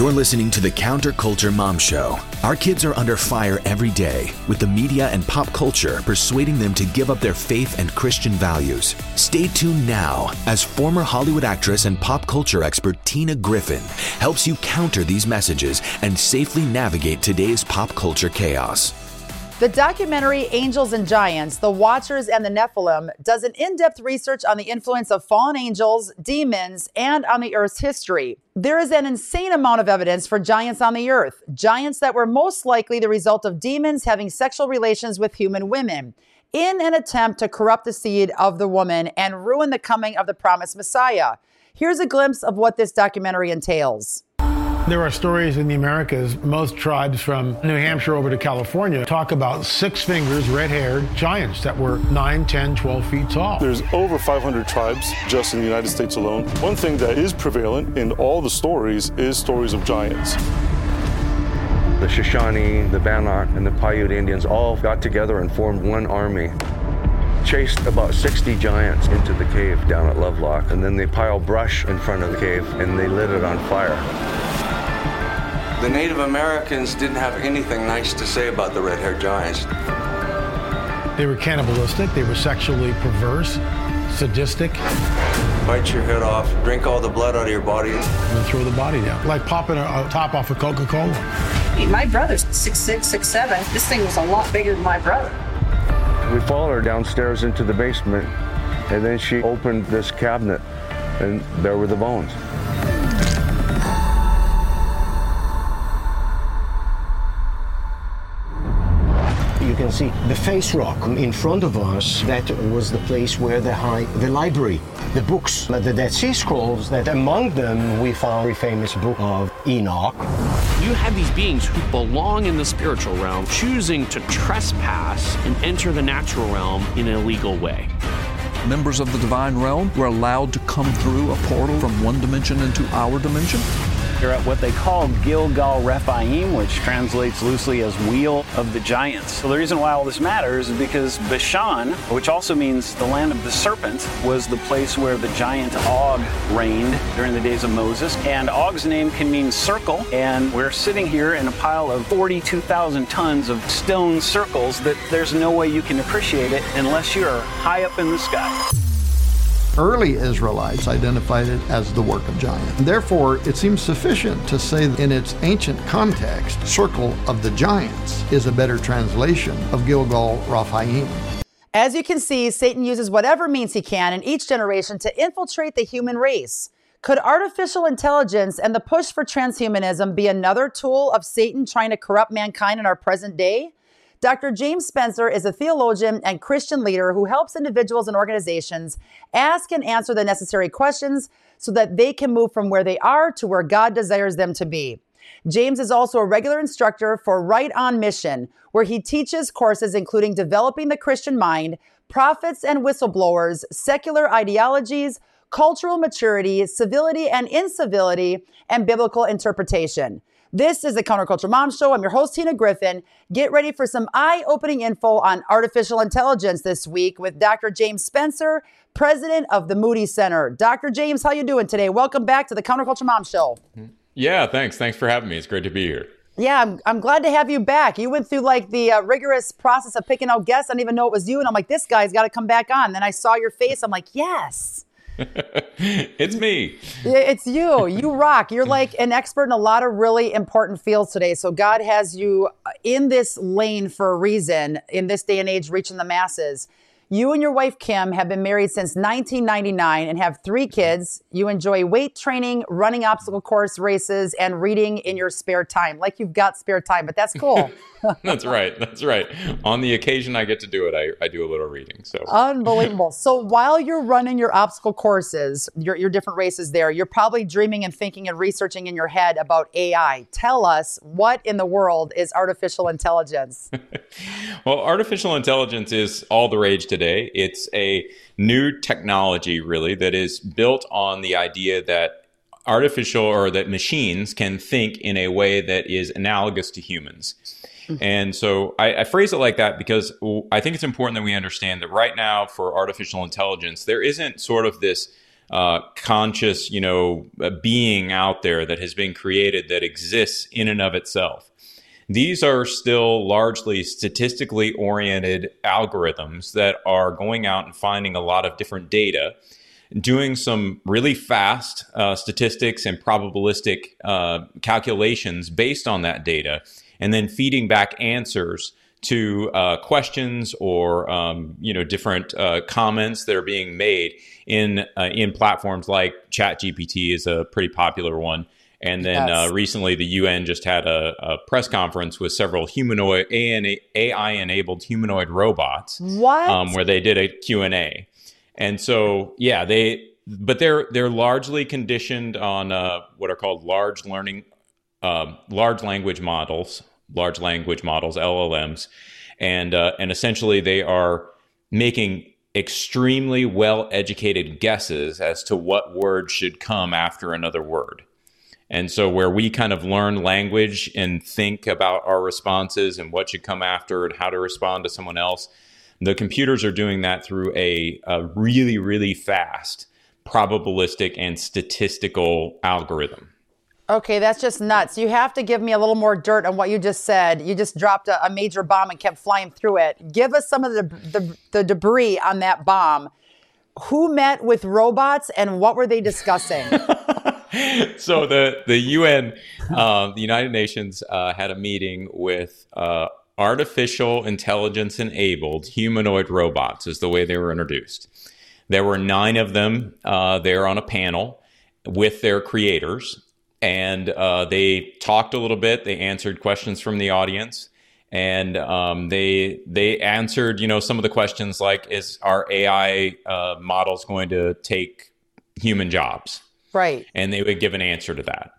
You're listening to the Counterculture Mom Show. Our kids are under fire every day, with the media and pop culture persuading them to give up their faith and Christian values. Stay tuned now as former Hollywood actress and pop culture expert Tina Griffin helps you counter these messages and safely navigate today's pop culture chaos. The documentary Angels and Giants, The Watchers and the Nephilim does an in depth research on the influence of fallen angels, demons, and on the Earth's history. There is an insane amount of evidence for giants on the Earth, giants that were most likely the result of demons having sexual relations with human women in an attempt to corrupt the seed of the woman and ruin the coming of the promised Messiah. Here's a glimpse of what this documentary entails. There are stories in the Americas, most tribes from New Hampshire over to California talk about six fingers, red haired giants that were 9, 10, 12 feet tall. There's over 500 tribes just in the United States alone. One thing that is prevalent in all the stories is stories of giants. The Shoshone, the Bannock, and the Paiute Indians all got together and formed one army chased about 60 giants into the cave down at Lovelock, and then they piled brush in front of the cave and they lit it on fire. The Native Americans didn't have anything nice to say about the red haired giants. They were cannibalistic, they were sexually perverse, sadistic. Bite your head off, drink all the blood out of your body, and then throw the body down. Like popping a, a top off of Coca Cola. My brother's six six, six seven. This thing was a lot bigger than my brother. We followed her downstairs into the basement, and then she opened this cabinet, and there were the bones. Can see the face rock in front of us. That was the place where the high, the library, the books, the Dead Sea Scrolls. That among them we found the famous book of Enoch. You have these beings who belong in the spiritual realm, choosing to trespass and enter the natural realm in an illegal way members of the divine realm were allowed to come through a portal from one dimension into our dimension. They're at what they call Gilgal Rephaim, which translates loosely as Wheel of the Giants. So the reason why all this matters is because Bashan, which also means the land of the serpent, was the place where the giant Og reigned during the days of Moses. And Og's name can mean circle, and we're sitting here in a pile of 42,000 tons of stone circles that there's no way you can appreciate it unless you're high up in the sky. Early Israelites identified it as the work of giants. Therefore, it seems sufficient to say that in its ancient context, Circle of the Giants is a better translation of Gilgal Rephaim. As you can see, Satan uses whatever means he can in each generation to infiltrate the human race. Could artificial intelligence and the push for transhumanism be another tool of Satan trying to corrupt mankind in our present day? Dr. James Spencer is a theologian and Christian leader who helps individuals and organizations ask and answer the necessary questions so that they can move from where they are to where God desires them to be. James is also a regular instructor for Right on Mission, where he teaches courses including developing the Christian mind, prophets and whistleblowers, secular ideologies, cultural maturity, civility and incivility, and biblical interpretation. This is the Counterculture Mom Show. I'm your host, Tina Griffin. Get ready for some eye opening info on artificial intelligence this week with Dr. James Spencer, president of the Moody Center. Dr. James, how you doing today? Welcome back to the Counterculture Mom Show. Yeah, thanks. Thanks for having me. It's great to be here. Yeah, I'm, I'm glad to have you back. You went through like the uh, rigorous process of picking out guests. I didn't even know it was you. And I'm like, this guy's got to come back on. Then I saw your face. I'm like, yes. It's me. It's you. You rock. You're like an expert in a lot of really important fields today. So God has you in this lane for a reason in this day and age, reaching the masses. You and your wife, Kim, have been married since 1999 and have three kids. You enjoy weight training, running obstacle course races, and reading in your spare time. Like you've got spare time, but that's cool. that's right. That's right. On the occasion I get to do it, I, I do a little reading. So unbelievable. so while you're running your obstacle courses, your, your different races there, you're probably dreaming and thinking and researching in your head about AI. Tell us what in the world is artificial intelligence? well, artificial intelligence is all the rage today today. It's a new technology, really, that is built on the idea that artificial or that machines can think in a way that is analogous to humans. Mm-hmm. And so I, I, phrase it like that because I think it's important that we understand that right now for artificial intelligence, there isn't sort of this uh, conscious, you know, being out there that has been created that exists in and of itself. These are still largely statistically oriented algorithms that are going out and finding a lot of different data, doing some really fast uh, statistics and probabilistic uh, calculations based on that data, and then feeding back answers to uh, questions or um, you know different uh, comments that are being made in uh, in platforms like ChatGPT is a pretty popular one. And then uh, recently, the UN just had a, a, press conference with several humanoid AI enabled humanoid robots. What? Um, where they did a Q and A. And so, yeah, they but they're they're largely conditioned on uh, what are called large learning, um, large language models, large language models (LLMs), and uh, and essentially they are making extremely well educated guesses as to what word should come after another word. And so, where we kind of learn language and think about our responses and what should come after and how to respond to someone else, the computers are doing that through a, a really, really fast probabilistic and statistical algorithm. Okay, that's just nuts. You have to give me a little more dirt on what you just said. You just dropped a, a major bomb and kept flying through it. Give us some of the, the, the debris on that bomb. Who met with robots and what were they discussing? so the the UN, uh, the United Nations, uh, had a meeting with uh, artificial intelligence enabled humanoid robots, is the way they were introduced. There were nine of them uh, there on a panel with their creators and uh, they talked a little bit. They answered questions from the audience, and um, they they answered you know some of the questions like is our AI uh, models going to take human jobs? Right. And they would give an answer to that.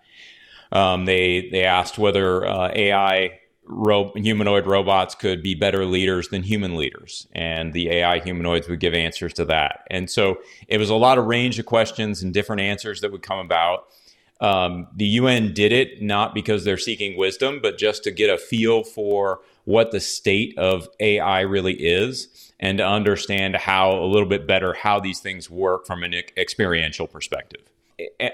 Um, they they asked whether uh, AI ro- humanoid robots could be better leaders than human leaders, and the AI humanoids would give answers to that. And so it was a lot of range of questions and different answers that would come about. Um, the UN did it not because they're seeking wisdom, but just to get a feel for what the state of AI really is and to understand how a little bit better how these things work from an experiential perspective.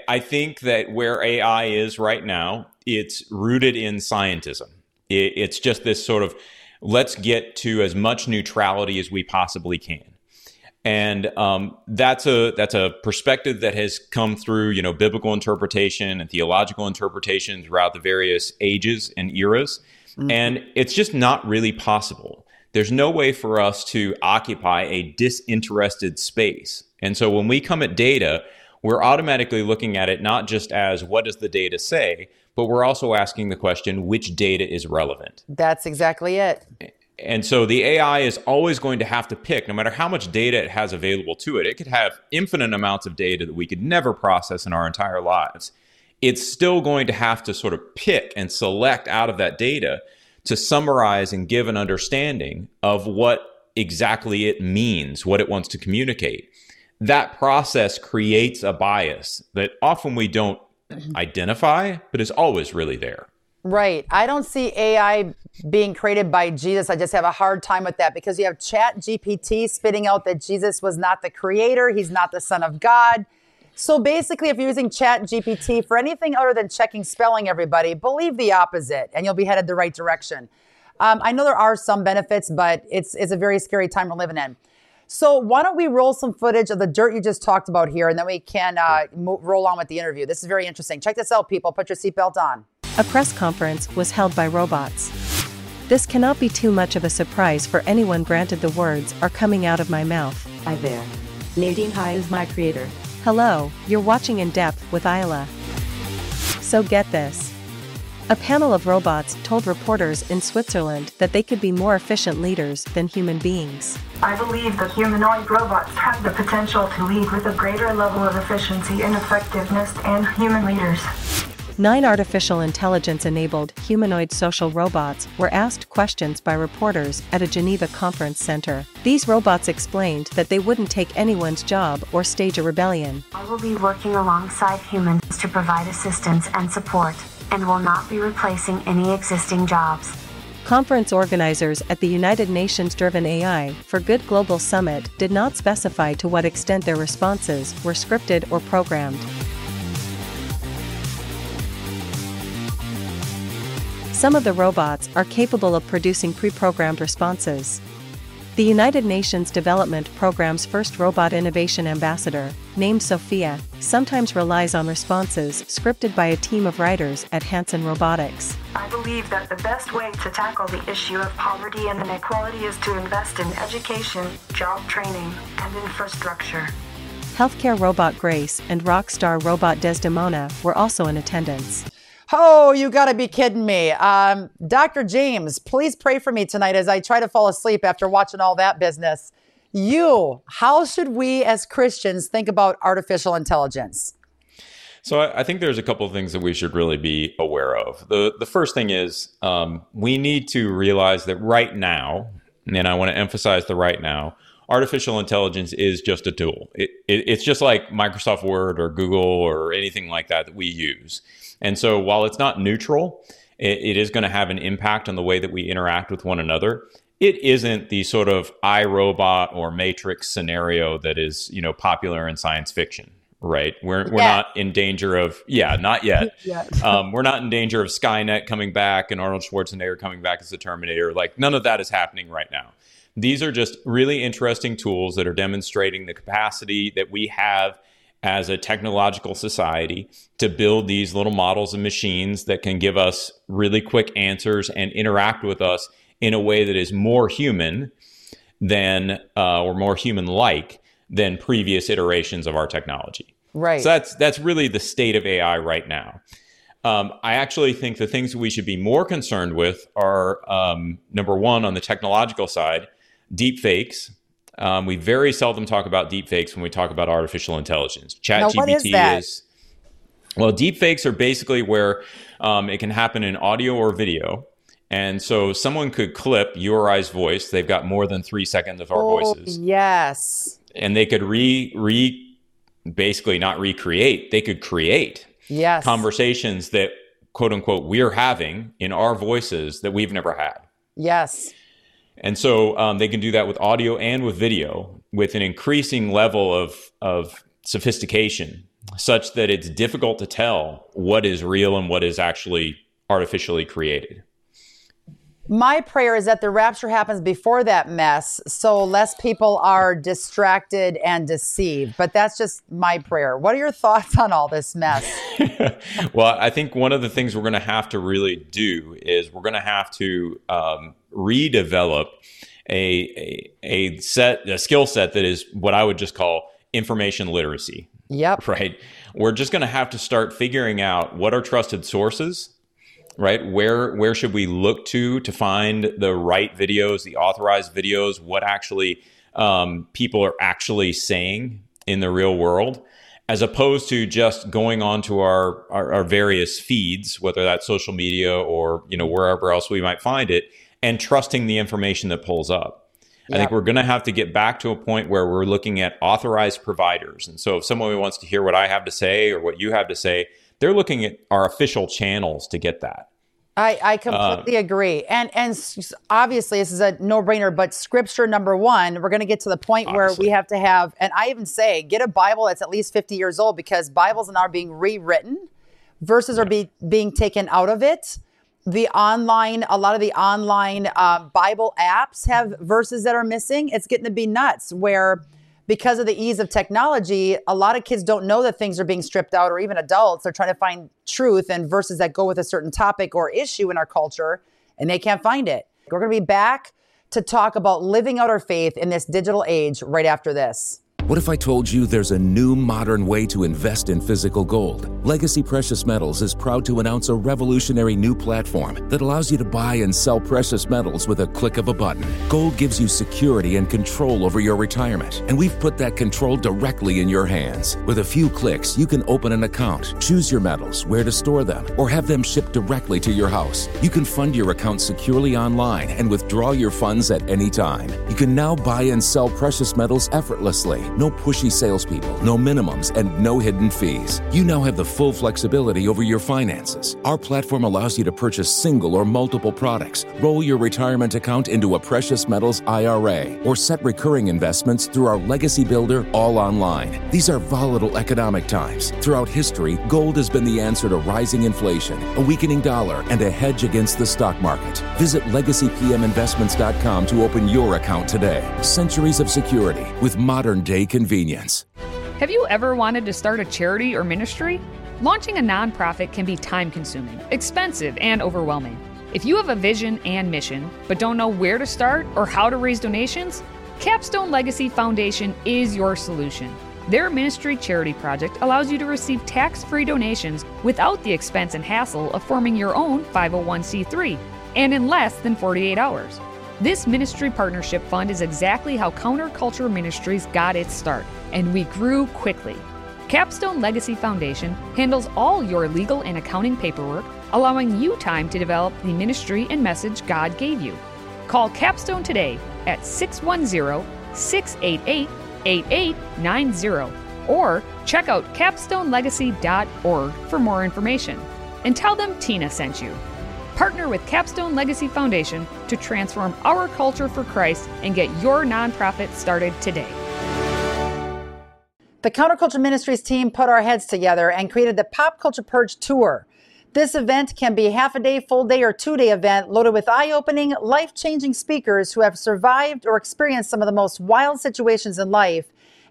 I think that where AI is right now, it's rooted in scientism. It's just this sort of let's get to as much neutrality as we possibly can and um, that's a that's a perspective that has come through you know biblical interpretation and theological interpretation throughout the various ages and eras mm-hmm. and it's just not really possible there's no way for us to occupy a disinterested space and so when we come at data we're automatically looking at it not just as what does the data say but we're also asking the question which data is relevant that's exactly it and so the AI is always going to have to pick, no matter how much data it has available to it. It could have infinite amounts of data that we could never process in our entire lives. It's still going to have to sort of pick and select out of that data to summarize and give an understanding of what exactly it means, what it wants to communicate. That process creates a bias that often we don't identify, but is always really there. Right. I don't see AI being created by Jesus. I just have a hard time with that because you have Chat GPT spitting out that Jesus was not the creator, he's not the son of God. So basically, if you're using Chat GPT for anything other than checking spelling, everybody, believe the opposite and you'll be headed the right direction. Um, I know there are some benefits, but it's, it's a very scary time we're living in. So why don't we roll some footage of the dirt you just talked about here, and then we can uh, mo- roll on with the interview. This is very interesting. Check this out, people. Put your seatbelt on. A press conference was held by robots. This cannot be too much of a surprise for anyone granted the words are coming out of my mouth. Hi there. Nadine High is my creator. Hello, you're watching In Depth with Isla. So get this. A panel of robots told reporters in Switzerland that they could be more efficient leaders than human beings. I believe that humanoid robots have the potential to lead with a greater level of efficiency and effectiveness than human leaders. Nine artificial intelligence enabled humanoid social robots were asked questions by reporters at a Geneva conference center. These robots explained that they wouldn't take anyone's job or stage a rebellion. I will be working alongside humans to provide assistance and support, and will not be replacing any existing jobs. Conference organizers at the United Nations Driven AI for Good Global Summit did not specify to what extent their responses were scripted or programmed. Some of the robots are capable of producing pre programmed responses. The United Nations Development Programme's first robot innovation ambassador, named Sophia, sometimes relies on responses scripted by a team of writers at Hanson Robotics. I believe that the best way to tackle the issue of poverty and inequality is to invest in education, job training, and infrastructure. Healthcare robot Grace and rock star robot Desdemona were also in attendance. Oh, you got to be kidding me. Um, Dr. James, please pray for me tonight as I try to fall asleep after watching all that business. You, how should we as Christians think about artificial intelligence? So I, I think there's a couple of things that we should really be aware of. The the first thing is um, we need to realize that right now, and I want to emphasize the right now, artificial intelligence is just a tool. It, it, it's just like Microsoft Word or Google or anything like that that we use. And so while it's not neutral, it, it is going to have an impact on the way that we interact with one another. It isn't the sort of iRobot or Matrix scenario that is, you know, popular in science fiction, right? We're we're Yeah. not in danger of yeah, not yet. Yet. um, we're not in danger of Skynet coming back and Arnold Schwarzenegger coming back as the Terminator. Like none of that is happening right now. These are just really interesting tools that are demonstrating the capacity that we have as a technological society to build these little models and machines that can give us really quick answers and interact with us in a way that is more human than uh, or more human like than previous iterations of our technology. Right. So that's that's really the state of AI right now. Um, I actually think the things we should be more concerned with are um, number one on the technological side, deep fakes. Um, we very seldom talk about deep fakes when we talk about artificial intelligence. Is ChatGPT that? is well, deep fakes are basically where um, it can happen in audio or video. And so someone could clip your I's voice. They've got more than three seconds of our oh, voices yes. and they could re re basically not recreate they could create Yes. conversations that quote unquote we're having in our voices that we've never had Yes. And so um, they can do that with audio and with video with an increasing level of of sophistication such that it's difficult to tell what is real and what is actually artificially created My prayer is that the rapture happens before that mess so less people are distracted and deceived. But that's just my prayer. What are your thoughts on all this mess? well, I think one of the things we're going to have to really do is we're going to have to um, redevelop a, a a set a skill set that is what I would just call information literacy. Yep. Right. We're just going to have to start figuring out what are trusted sources. Right. Where where should we look to to find the right videos, the authorized videos, what actually um, people are actually saying in the real world, as opposed to just going onto our, our our various feeds, whether that's social media or you know wherever else we might find it, and trusting the information that pulls up. I think we're going to have to get back to a point where we're looking at authorized providers. And so if someone wants to hear what I have to say or what you have to say, they're looking at our official channels to get that. I, I completely uh, agree. And and obviously this is a no-brainer, but scripture number one, we're gonna get to the point where we have to have, and I even say, get a Bible that's at least 50 years old because Bibles are now being rewritten. Verses are be, being taken out of it. The online, a lot of the online uh, Bible apps have verses that are missing. It's getting to be nuts where because of the ease of technology, a lot of kids don't know that things are being stripped out, or even adults are trying to find truth and verses that go with a certain topic or issue in our culture, and they can't find it. We're going to be back to talk about living out our faith in this digital age right after this. What if I told you there's a new modern way to invest in physical gold? Legacy Precious Metals is proud to announce a revolutionary new platform that allows you to buy and sell precious metals with a click of a button. Gold gives you security and control over your retirement, and we've put that control directly in your hands. With a few clicks, you can open an account, choose your metals, where to store them, or have them shipped directly to your house. You can fund your account securely online and withdraw your funds at any time. You can now buy and sell precious metals effortlessly No pushy salespeople, no minimums, and no hidden fees. You now have the full flexibility over your finances. Our platform allows you to purchase single or multiple products, roll your retirement account into a precious metals IRA, or set recurring investments through our Legacy Builder all online. These are volatile economic times. Throughout history, gold has been the answer to rising inflation, a weakening dollar, and a hedge against the stock market. Visit legacypminvestments.com to open your account today. Centuries of security with modern day convenience. Have you ever wanted to start a charity or ministry? Launching a nonprofit can be time consuming, expensive, and overwhelming. If you have a vision and mission, but don't know where to start or how to raise donations, Capstone Legacy Foundation is your solution. Their ministry charity project allows you to receive tax free donations without the expense and hassle of forming your own 501c3 and in less than 48 hours. This ministry partnership fund is exactly how Counterculture Ministries got its start, and we grew quickly. Capstone Legacy Foundation handles all your legal and accounting paperwork, allowing you time to develop the ministry and message God gave you. Call Capstone today at 610 688 8890 or check out capstonelegacy.org for more information. And tell them Tina sent you. Partner with Capstone Legacy Foundation to transform our culture for Christ and get your nonprofit started today. The Counterculture Ministries team put our heads together and created the Pop Culture Purge Tour. This event can be half a day, full day, or two day event loaded with eye opening, life changing speakers who have survived or experienced some of the most wild situations in life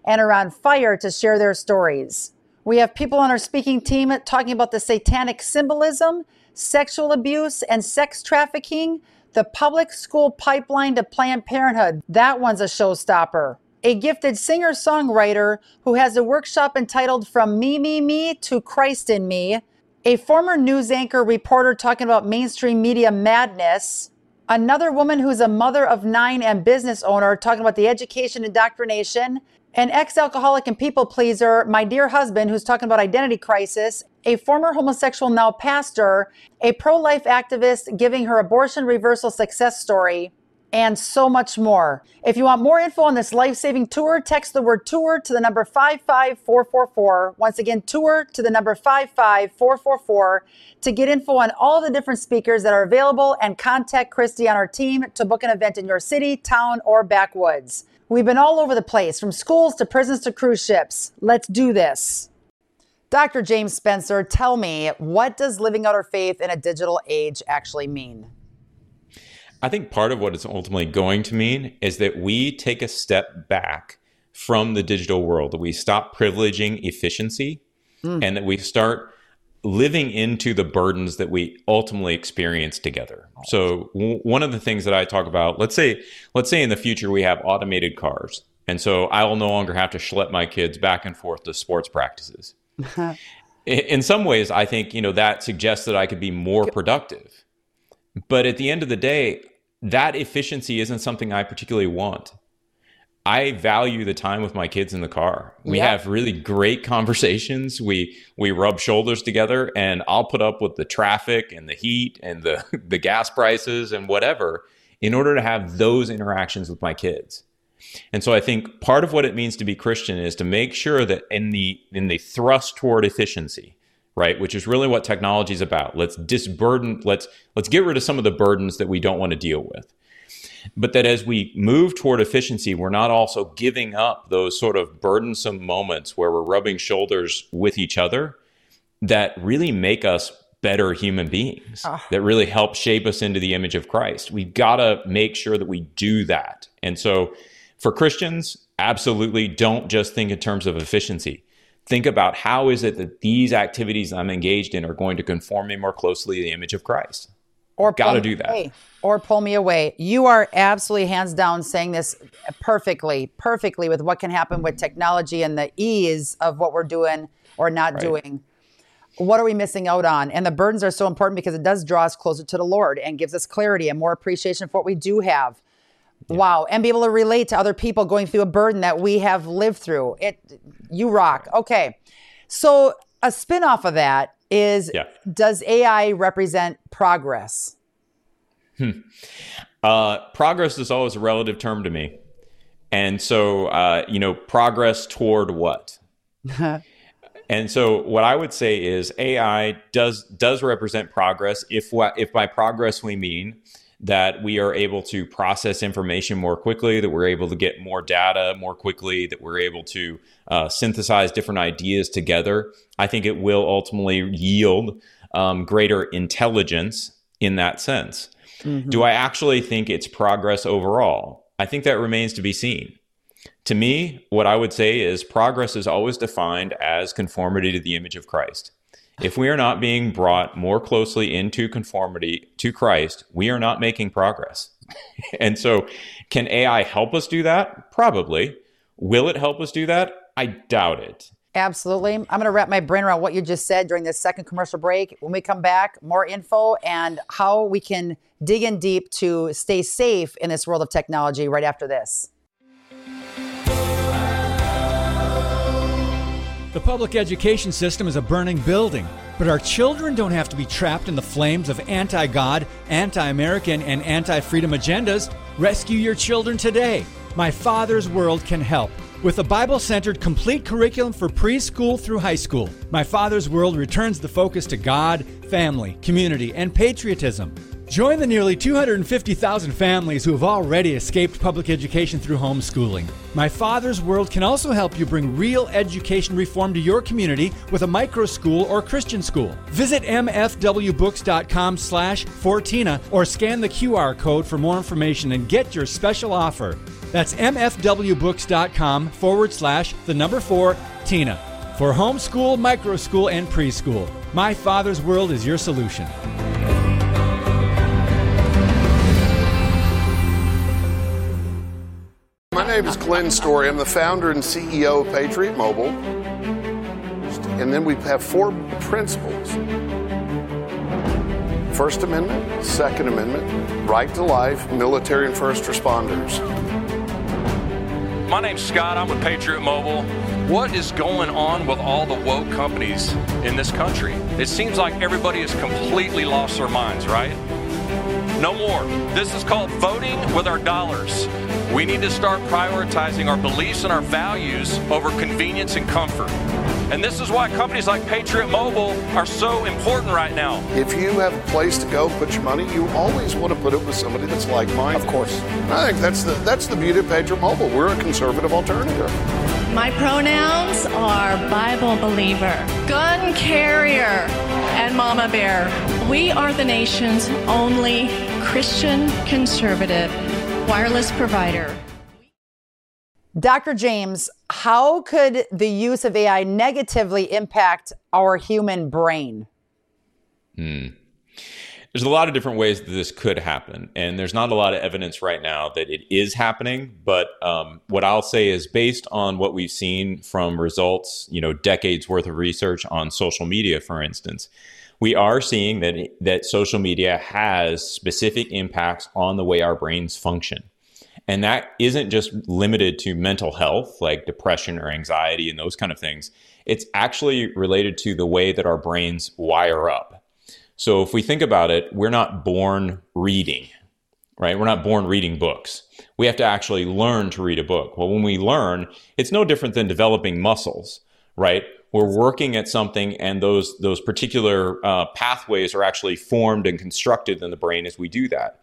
and are on fire to share their stories. We have people on our speaking team talking about the satanic symbolism, sexual abuse, and sex trafficking, the public school pipeline to Planned Parenthood. That one's a showstopper. A gifted singer songwriter who has a workshop entitled From Me, Me, Me to Christ in Me. A former news anchor reporter talking about mainstream media madness. Another woman who's a mother of nine and business owner talking about the education indoctrination an ex alcoholic and people pleaser, my dear husband, who's talking about identity crisis, a former homosexual, now pastor, a pro life activist giving her abortion reversal success story, and so much more. If you want more info on this life saving tour, text the word tour to the number 55444. Once again, tour to the number 55444 to get info on all the different speakers that are available and contact Christy on our team to book an event in your city, town, or backwoods. We've been all over the place, from schools to prisons to cruise ships. Let's do this. Dr. James Spencer, tell me, what does living out our faith in a digital age actually mean? I think part of what it's ultimately going to mean is that we take a step back from the digital world, that we stop privileging efficiency mm. and that we start living into the burdens that we ultimately experience together. So w- one of the things that I talk about, let's say let's say in the future we have automated cars. And so I will no longer have to schlep my kids back and forth to sports practices. in some ways I think, you know, that suggests that I could be more productive. But at the end of the day, that efficiency isn't something I particularly want. I value the time with my kids in the car. We yeah. have really great conversations. We we rub shoulders together and I'll put up with the traffic and the heat and the the gas prices and whatever in order to have those interactions with my kids. And so I think part of what it means to be Christian is to make sure that in the in the thrust toward efficiency, right, which is really what technology is about. Let's disburden let's let's get rid of some of the burdens that we don't want to deal with but that as we move toward efficiency, we're not also giving up those sort of burdensome moments where we're rubbing shoulders with each other that really make us better human beings, oh. that really help shape us into the image of Christ. We've got to make sure that we do that. And so for Christians, absolutely don't just think in terms of efficiency. Think about how is it that these activities I'm engaged in are going to conform me more closely to the image of Christ or got to do that. Away, or pull me away. You are absolutely hands down saying this perfectly, perfectly with what can happen with technology and the ease of what we're doing or not right. doing. What are we missing out on? And the burdens are so important because it does draw us closer to the Lord and gives us clarity and more appreciation for what we do have. Yeah. Wow. And be able to relate to other people going through a burden that we have lived through. It you rock. Okay. So a spin-off of that is yeah. does AI represent progress? Hmm. Uh, progress is always a relative term to me. And so, uh, you know, progress toward what? and so, what I would say is AI does does represent progress. If what if by progress we mean that we are able to process information more quickly, that we're able to get more data more quickly, that we're able to uh, synthesize different ideas together, I think it will ultimately yield um, greater intelligence in that sense. Mm-hmm. Do I actually think it's progress overall? I think that remains to be seen. To me, what I would say is progress is always defined as conformity to the image of Christ. If we are not being brought more closely into conformity to Christ, we are not making progress. and so, can AI help us do that? Probably. Will it help us do that? I doubt it. Absolutely. I'm going to wrap my brain around what you just said during this second commercial break. When we come back, more info and how we can dig in deep to stay safe in this world of technology right after this. The public education system is a burning building, but our children don't have to be trapped in the flames of anti God, anti American, and anti freedom agendas. Rescue your children today. My Father's World can help. With a Bible centered complete curriculum for preschool through high school, My Father's World returns the focus to God, family, community, and patriotism. Join the nearly 250,000 families who have already escaped public education through homeschooling. My Father's World can also help you bring real education reform to your community with a micro school or Christian school. Visit mfwbooks.com slash Fortina or scan the QR code for more information and get your special offer. That's mfwbooks.com forward slash the number four Tina. For homeschool, micro school, and preschool, My Father's World is your solution. Name is Glenn Story. I'm the founder and CEO of Patriot Mobile. And then we have four principles First Amendment, Second Amendment, right to life, military and first responders. My name's Scott. I'm with Patriot Mobile. What is going on with all the woke companies in this country? It seems like everybody has completely lost their minds, right? No more. This is called voting with our dollars. We need to start prioritizing our beliefs and our values over convenience and comfort. And this is why companies like Patriot Mobile are so important right now. If you have a place to go put your money, you always want to put it with somebody that's like minded. Of course. I think that's the that's the beauty of Patriot Mobile. We're a conservative alternative. My pronouns are Bible believer, gun carrier, and mama bear. We are the nation's only Christian conservative wireless provider. Dr. James, how could the use of AI negatively impact our human brain? Hmm. There's a lot of different ways that this could happen, and there's not a lot of evidence right now that it is happening. But um, what I'll say is, based on what we've seen from results, you know, decades worth of research on social media, for instance, we are seeing that that social media has specific impacts on the way our brains function. And that isn't just limited to mental health, like depression or anxiety and those kind of things. It's actually related to the way that our brains wire up. So if we think about it, we're not born reading, right? We're not born reading books. We have to actually learn to read a book. Well, when we learn, it's no different than developing muscles, right? We're working at something, and those those particular uh, pathways are actually formed and constructed in the brain as we do that.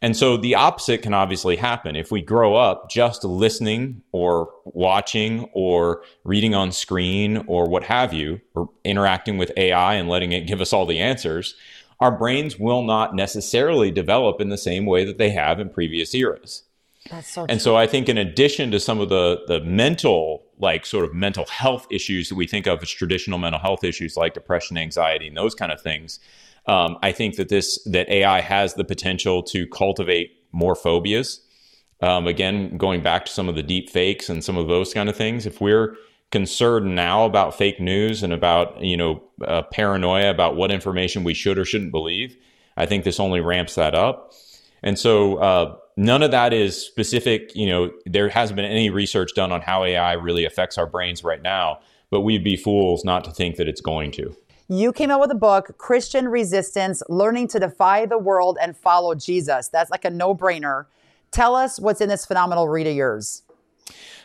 And so the opposite can obviously happen. If we grow up just listening or watching or reading on screen or what have you, or interacting with AI and letting it give us all the answers, our brains will not necessarily develop in the same way that they have in previous eras. That's so and so I think in addition to some of the the mental like sort of mental health issues that we think of as traditional mental health issues like depression, anxiety, and those kind of things, um, I think that this that AI has the potential to cultivate more phobias. Um, again, going back to some of the deep fakes and some of those kind of things, if we're concerned now about fake news and about you know uh, paranoia about what information we should or shouldn't believe, I think this only ramps that up. And so uh, none of that is specific. You know, there hasn't been any research done on how AI really affects our brains right now, but we'd be fools not to think that it's going to. You came out with a book, Christian Resistance Learning to Defy the World and Follow Jesus. That's like a no brainer. Tell us what's in this phenomenal read of yours.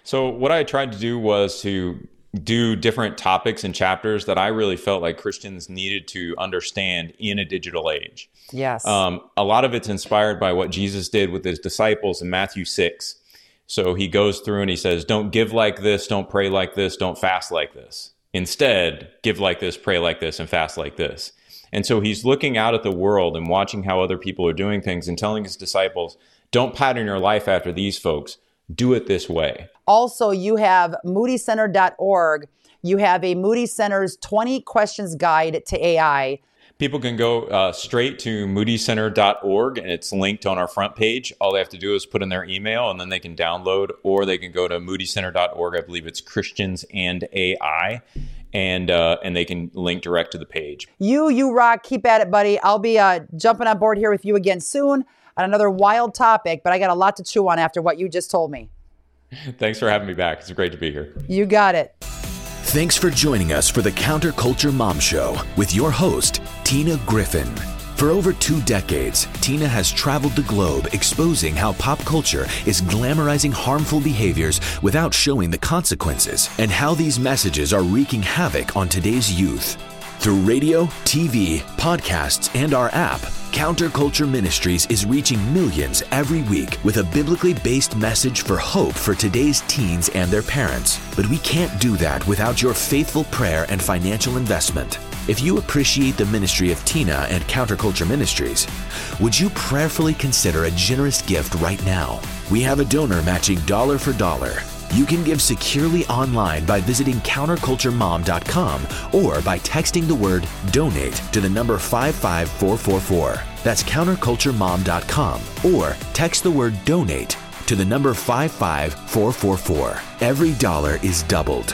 So, what I tried to do was to do different topics and chapters that I really felt like Christians needed to understand in a digital age. Yes. Um, a lot of it's inspired by what Jesus did with his disciples in Matthew 6. So he goes through and he says, Don't give like this, don't pray like this, don't fast like this. Instead, give like this, pray like this, and fast like this. And so he's looking out at the world and watching how other people are doing things and telling his disciples, Don't pattern your life after these folks, do it this way. Also, you have moodycenter.org. You have a Moody Center's 20 questions guide to AI. People can go uh, straight to moodycenter.org and it's linked on our front page. All they have to do is put in their email and then they can download, or they can go to moodycenter.org. I believe it's Christians and AI. And uh, and they can link direct to the page. You, you rock. Keep at it, buddy. I'll be uh, jumping on board here with you again soon on another wild topic, but I got a lot to chew on after what you just told me. Thanks for having me back. It's great to be here. You got it. Thanks for joining us for the Counterculture Mom Show with your host, Tina Griffin. For over two decades, Tina has traveled the globe exposing how pop culture is glamorizing harmful behaviors without showing the consequences, and how these messages are wreaking havoc on today's youth. Through radio, TV, podcasts, and our app, Counterculture Ministries is reaching millions every week with a biblically based message for hope for today's teens and their parents. But we can't do that without your faithful prayer and financial investment. If you appreciate the ministry of Tina and Counterculture Ministries, would you prayerfully consider a generous gift right now? We have a donor matching dollar for dollar. You can give securely online by visiting counterculturemom.com or by texting the word donate to the number 55444. That's counterculturemom.com or text the word donate to the number 55444. Every dollar is doubled.